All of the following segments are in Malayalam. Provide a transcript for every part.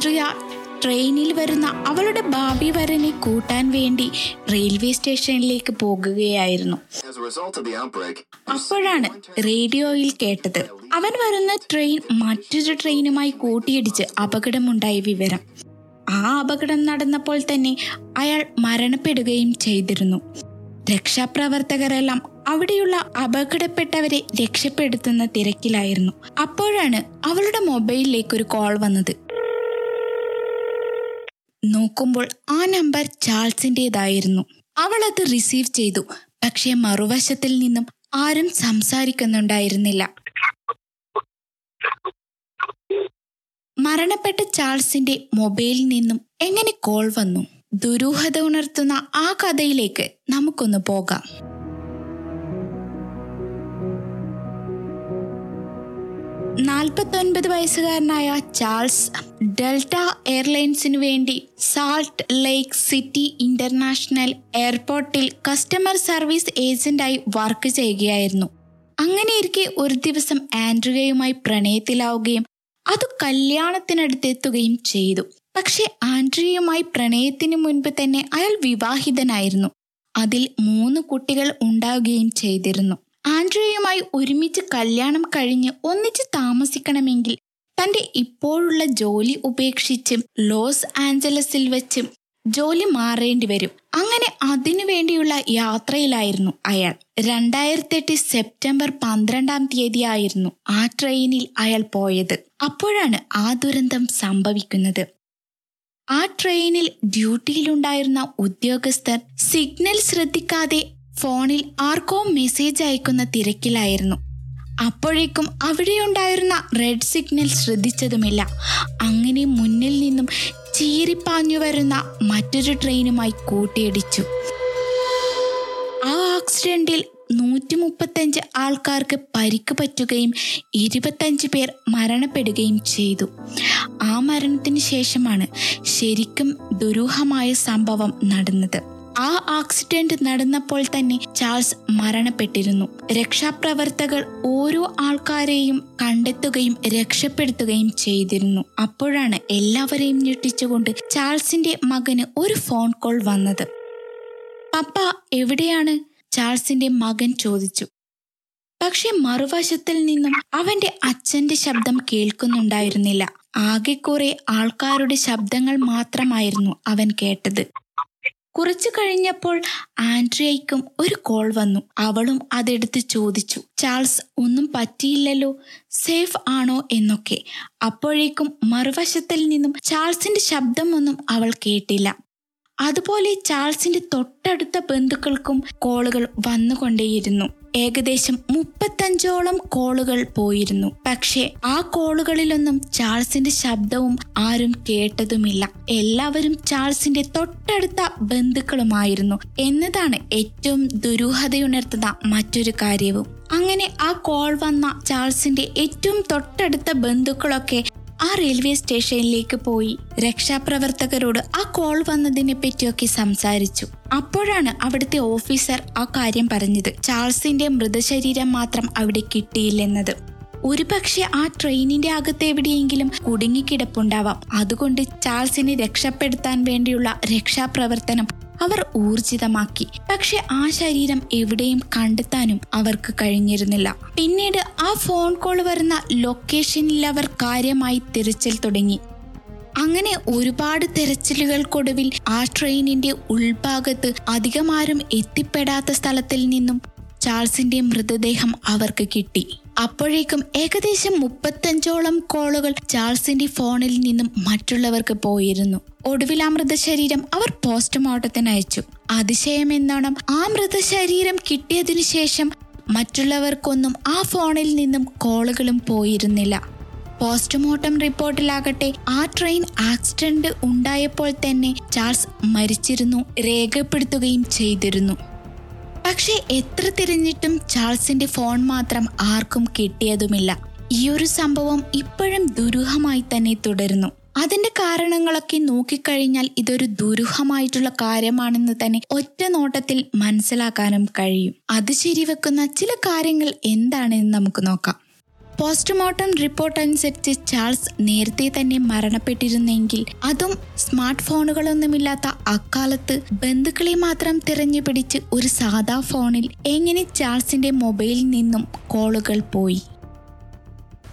ആൻഡ്രിയ ട്രെയിനിൽ വരുന്ന അവളുടെ ഭാവി വരനെ കൂട്ടാൻ വേണ്ടി റെയിൽവേ സ്റ്റേഷനിലേക്ക് പോകുകയായിരുന്നു. അപ്പോഴാണ് റേഡിയോയിൽ കേട്ടത്. അവൻ വരുന്ന ട്രെയിൻ മറ്റൊരു ട്രെയിനുമായി കൂട്ടിയിടിച്ച് അപകടമുണ്ടായ വിവരം. ആ അപകടം നടന്നപ്പോൾ തന്നെ അയാൾ മരണപ്പെടുകയും ചെയ്തിരുന്നു. രക്ഷാപ്രവർത്തകരെല്ലാം അവിടെയുള്ള അപകടപ്പെട്ടവരെ രക്ഷപ്പെടുത്തുന്ന തിരക്കിലായിരുന്നു. അപ്പോഴാണ് അവളുടെ മൊബൈലിലേക്ക് ഒരു കോൾ വന്നത്. നോക്കുമ്പോൾ ആ നമ്പർ ചാൾസിന്റെതായിരുന്നു അവൾ അത് റിസീവ് ചെയ്തു. പക്ഷേ മറുവശത്തിൽ നിന്നും ആരും സംസാരിക്കുന്നുണ്ടായിരുന്നില്ല. മരണപ്പെട്ട ചാൾസിന്റെ മൊബൈലിൽ നിന്നും എങ്ങനെ കോൾ വന്നു? ദുരൂഹത ഉണർത്തുന്ന ആ കഥയിലേക്ക് നമുക്കൊന്ന് പോകാം. നാൽപ്പത്തൊൻപത് വയസ്സുകാരനായ ചാൾസ് ഡെൽറ്റ എയർലൈൻസിനു വേണ്ടി സാൾട്ട് ലേക്ക് സിറ്റി ഇന്റർനാഷണൽ എയർപോർട്ടിൽ കസ്റ്റമർ സർവീസ് ഏജന്റായി വർക്ക് ചെയ്യുകയായിരുന്നു. അങ്ങനെയിരിക്കെ ഒരു ദിവസം ആൻഡ്രിയയുമായി പ്രണയത്തിലാവുകയും അത് കല്യാണത്തിനടുത്തെത്തുകയും ചെയ്തു. പക്ഷെ ആൻഡ്രിയയുമായി പ്രണയത്തിന് മുൻപ് തന്നെ അയാൾ വിവാഹിതനായിരുന്നു. അതിൽ മൂന്ന് കുട്ടികൾ ഉണ്ടാവുകയും ചെയ്തിരുന്നു. ആൻഡ്രിയയുമായി ഒരുമിച്ച് കല്യാണം കഴിഞ്ഞ് ഒന്നിച്ച് താമസിക്കണമെങ്കിൽ തന്റെ ഇപ്പോഴുള്ള ജോലി ഉപേക്ഷിച്ച് ലോസ് ആഞ്ചലസിൽ വെച്ച് ജോലി മാറേണ്ടി വരും. അങ്ങനെ അതിനു വേണ്ടിയുള്ള യാത്രയിലായിരുന്നു അയാൾ. രണ്ടായിരത്തി എട്ട് സെപ്റ്റംബർ പന്ത്രണ്ടാം തീയതി ആയിരുന്നു ആ ട്രെയിനിൽ അയാൾ പോയത്. അപ്പോഴാണ് ആ ദുരന്തം സംഭവിക്കുന്നത്. ആ ട്രെയിനിൽ ഡ്യൂട്ടിയിലുണ്ടായിരുന്ന ഉദ്യോഗസ്ഥർ സിഗ്നൽ ശ്രദ്ധിക്കാതെ ഫോണിൽ ആർക്കോ മെസ്സേജ് അയക്കുന്ന തിരക്കിലായിരുന്നു. അപ്പോഴേക്കും അവിടെയുണ്ടായിരുന്ന റെഡ് സിഗ്നൽ ശ്രദ്ധിച്ചതുമില്ല. അങ്ങനെ മുന്നിൽ നിന്നും ചീറിപ്പാഞ്ഞു വരുന്ന മറ്റൊരു ട്രെയിനുമായി കൂട്ടിയിടിച്ചു. ആ ആക്സിഡന്റിൽ നൂറ്റി മുപ്പത്തഞ്ച് ആൾക്കാർക്ക് പരിക്ക് പറ്റുകയും ഇരുപത്തഞ്ച് പേർ മരണപ്പെടുകയും ചെയ്തു. ആ മരണത്തിന് ശേഷമാണ് ശരിക്കും ദുരൂഹമായ സംഭവം നടന്നത്. ആ ആക്സിഡന്റ് നടന്നപ്പോൾ തന്നെ ചാൾസ് മരണപ്പെട്ടിരുന്നു. രക്ഷാപ്രവർത്തകർ ഓരോ ആൾക്കാരെയും കണ്ടെത്തുകയും രക്ഷപ്പെടുത്തുകയും ചെയ്തിരുന്നു. അപ്പോഴാണ് എല്ലാവരെയും ഞെട്ടിച്ചുകൊണ്ട് ചാൾസിന്റെ മകന് ഒരു ഫോൺ കോൾ വന്നത്. പപ്പ എവിടെയാണ്? ചാൾസിന്റെ മകൻ ചോദിച്ചു. പക്ഷെ മറുവശത്തിൽ നിന്നും അവന്റെ അച്ഛന്റെ ശബ്ദം കേൾക്കുന്നുണ്ടായിരുന്നില്ല. ആകെ കുറെ ആൾക്കാരുടെ ശബ്ദങ്ങൾ മാത്രമായിരുന്നു അവൻ കേട്ടത്. കുറച്ചു കഴിഞ്ഞപ്പോൾ ആൻഡ്രിയയ്ക്കും ഒരു കോൾ വന്നു. അവളും അതെടുത്ത് ചോദിച്ചു ചാൾസ് ഒന്നും പറ്റിയില്ലല്ലോ. സേഫ് ആണോ എന്നൊക്കെ. അപ്പോഴേക്കും മറുവശത്തിൽ നിന്നും ചാൾസിന്റെ ശബ്ദമൊന്നും അവൾ കേട്ടില്ല. അതുപോലെ ചാൾസിന്റെ തൊട്ടടുത്ത ബന്ധുക്കൾക്കും കോളുകൾ വന്നുകൊണ്ടേയിരുന്നു. ഏകദേശം മുപ്പത്തഞ്ചോളം കോളുകൾ പോയിരുന്നു. പക്ഷേ ആ കോളുകളിലൊന്നും ചാൾസിന്റെ ശബ്ദവും ആരും കേട്ടതുമില്ല. എല്ലാവരും ചാൾസിന്റെ തൊട്ടടുത്ത ബന്ധുക്കളുമായിരുന്നു എന്നതാണ് ഏറ്റവും ദുരൂഹതയുണർത്തുന്ന മറ്റൊരു കാര്യവും. അങ്ങനെ ആ കോൾ വന്ന ചാൾസിന്റെ ഏറ്റവും തൊട്ടടുത്ത ബന്ധുക്കളൊക്കെ ആ റെയിൽവേ സ്റ്റേഷനിലേക്ക് പോയി രക്ഷാപ്രവർത്തകരോട് ആ കോൾ വന്നതിനെ പറ്റിയൊക്കെ സംസാരിച്ചു. അപ്പോഴാണ് അവിടുത്തെ ഓഫീസർ ആ കാര്യം പറഞ്ഞത്. ചാൾസിന്റെ മൃതശരീരം മാത്രം അവിടെ കിട്ടിയില്ലെന്നത്. ഒരുപക്ഷെ ആ ട്രെയിനിന്റെ അകത്ത് എവിടെയെങ്കിലും കുടുങ്ങിക്കിടപ്പുണ്ടാവാം. അതുകൊണ്ട് ചാൾസിനെ രക്ഷപ്പെടുത്താൻ വേണ്ടിയുള്ള രക്ഷാപ്രവർത്തനം അവർ ഊർജിതമാക്കി. പക്ഷെ ആ ശരീരം എവിടെയും കണ്ടെത്താനും അവർക്ക് കഴിഞ്ഞിരുന്നില്ല. പിന്നീട് ആ ഫോൺ കോൾ വരുന്ന ലൊക്കേഷനിൽ അവർ കാര്യമായി തിരച്ചിൽ തുടങ്ങി. അങ്ങനെ ഒരുപാട് തിരച്ചിലുകൾക്കൊടുവിൽ ആ ട്രെയിനിന്റെ ഉൾഭാഗത്ത് അധികമാരും എത്തിപ്പെടാത്ത സ്ഥലത്തിൽ നിന്നും ചാൾസിന്റെ മൃതദേഹം അവർക്ക് കിട്ടി. അപ്പോഴേക്കും ഏകദേശം മുപ്പത്തഞ്ചോളം കോളുകൾ ചാൾസിന്റെ ഫോണിൽ നിന്നും മറ്റുള്ളവർക്ക് പോയിരുന്നു. ഒടുവിൽ ആ മൃതശരീരം അവർ പോസ്റ്റ്മോർട്ടത്തിന് അയച്ചു. അതിശയം എന്നോണം ആ മൃതശരീരം കിട്ടിയതിനു ശേഷം മറ്റുള്ളവർക്കൊന്നും ആ ഫോണിൽ നിന്നും കോളുകളും പോയിരുന്നില്ല. പോസ്റ്റ്മോർട്ടം റിപ്പോർട്ടിലാകട്ടെ ആ ട്രെയിൻ ആക്സിഡന്റ് ഉണ്ടായപ്പോൾ തന്നെ ചാൾസ് മരിച്ചിരുന്നു രേഖപ്പെടുത്തുകയും ചെയ്തിരുന്നു. പക്ഷെ എത്ര തിരഞ്ഞിട്ടും ചാൾസിന്റെ ഫോൺ മാത്രം ആർക്കും കിട്ടിയതുമില്ല. ഈ ഒരു സംഭവം ഇപ്പോഴും ദുരൂഹമായി തന്നെ തുടരുന്നു. അതിന്റെ കാരണങ്ങളൊക്കെ നോക്കിക്കഴിഞ്ഞാൽ ഇതൊരു ദുരൂഹമായിട്ടുള്ള കാര്യമാണെന്ന് തന്നെ ഒറ്റ നോട്ടത്തിൽ മനസ്സിലാക്കാനും കഴിയും. അത് ശരിവെക്കുന്ന ചില കാര്യങ്ങൾ എന്താണെന്ന് നമുക്ക് നോക്കാം. പോസ്റ്റ്മോർട്ടം റിപ്പോർട്ട് അനുസരിച്ച് ചാൾസ് നേരത്തെ തന്നെ മരണപ്പെട്ടിരുന്നെങ്കിൽ അതും സ്മാർട്ട് ഫോണുകളൊന്നുമില്ലാത്ത അക്കാലത്ത് ബന്ധുക്കളെ മാത്രം തിരഞ്ഞു പിടിച്ച് ഒരു സാധാ ഫോണിൽ എങ്ങനെ ചാൾസിന്റെ മൊബൈലിൽ നിന്നും കോളുകൾ പോയി?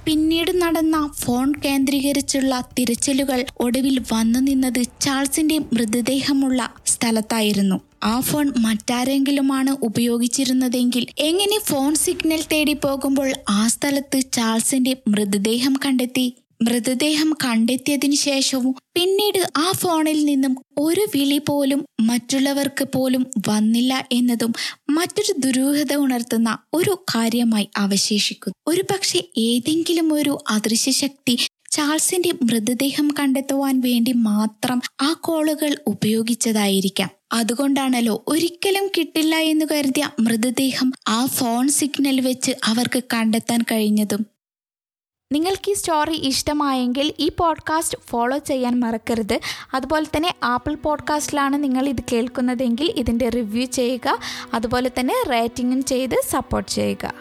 പിന്നീട് നടന്ന ഫോൺ കേന്ദ്രീകരിച്ചുള്ള തിരച്ചിലുകൾ ഒടുവിൽ വന്നു നിന്നത് ചാൾസിന്റെ മൃതദേഹമുള്ള സ്ഥലത്തായിരുന്നു. ആ ഫോൺ മറ്റാരെങ്കിലുമാണ് ഉപയോഗിച്ചിരുന്നതെങ്കിൽ എങ്ങനെ ഫോൺ സിഗ്നൽ തേടി പോകുമ്പോൾ ആ സ്ഥലത്ത് ചാൾസിന്റെ മൃതദേഹം കണ്ടെത്തി? മൃതദേഹം കണ്ടെത്തിയതിനു ശേഷവും പിന്നീട് ആ ഫോണിൽ നിന്നും ഒരു വിളി പോലും മറ്റുള്ളവർക്ക് പോലും വന്നില്ല എന്നതും മറ്റൊരു ദുരൂഹത ഉണർത്തുന്ന ഒരു കാര്യമായി അവശേഷിക്കുന്നു. ഒരു പക്ഷെ ഏതെങ്കിലും ഒരു അദൃശ്യ ശക്തി ചാൾസിന്റെ മൃതദേഹം കണ്ടെത്തുവാൻ വേണ്ടി മാത്രം ആ കോളുകൾ ഉപയോഗിച്ചതായിരിക്കാം. അതുകൊണ്ടാണല്ലോ ഒരിക്കലും കിട്ടില്ല എന്ന് കരുതിയ മൃതദേഹം ആ ഫോൺ സിഗ്നൽ വെച്ച് അവർക്ക് കണ്ടെത്താൻ കഴിഞ്ഞതും. നിങ്ങൾക്ക് ഈ സ്റ്റോറി ഇഷ്ടമായെങ്കിൽ ഈ പോഡ്കാസ്റ്റ് ഫോളോ ചെയ്യാൻ മറക്കരുത്. അതുപോലെ തന്നെ ആപ്പിൾ പോഡ്കാസ്റ്റിലാണ് നിങ്ങൾ ഇത് കേൾക്കുന്നതെങ്കിൽ ഇതിന്റെ റിവ്യൂ ചെയ്യുക. അതുപോലെ തന്നെ റേറ്റിംഗും ചെയ്ത് സപ്പോർട്ട് ചെയ്യുക.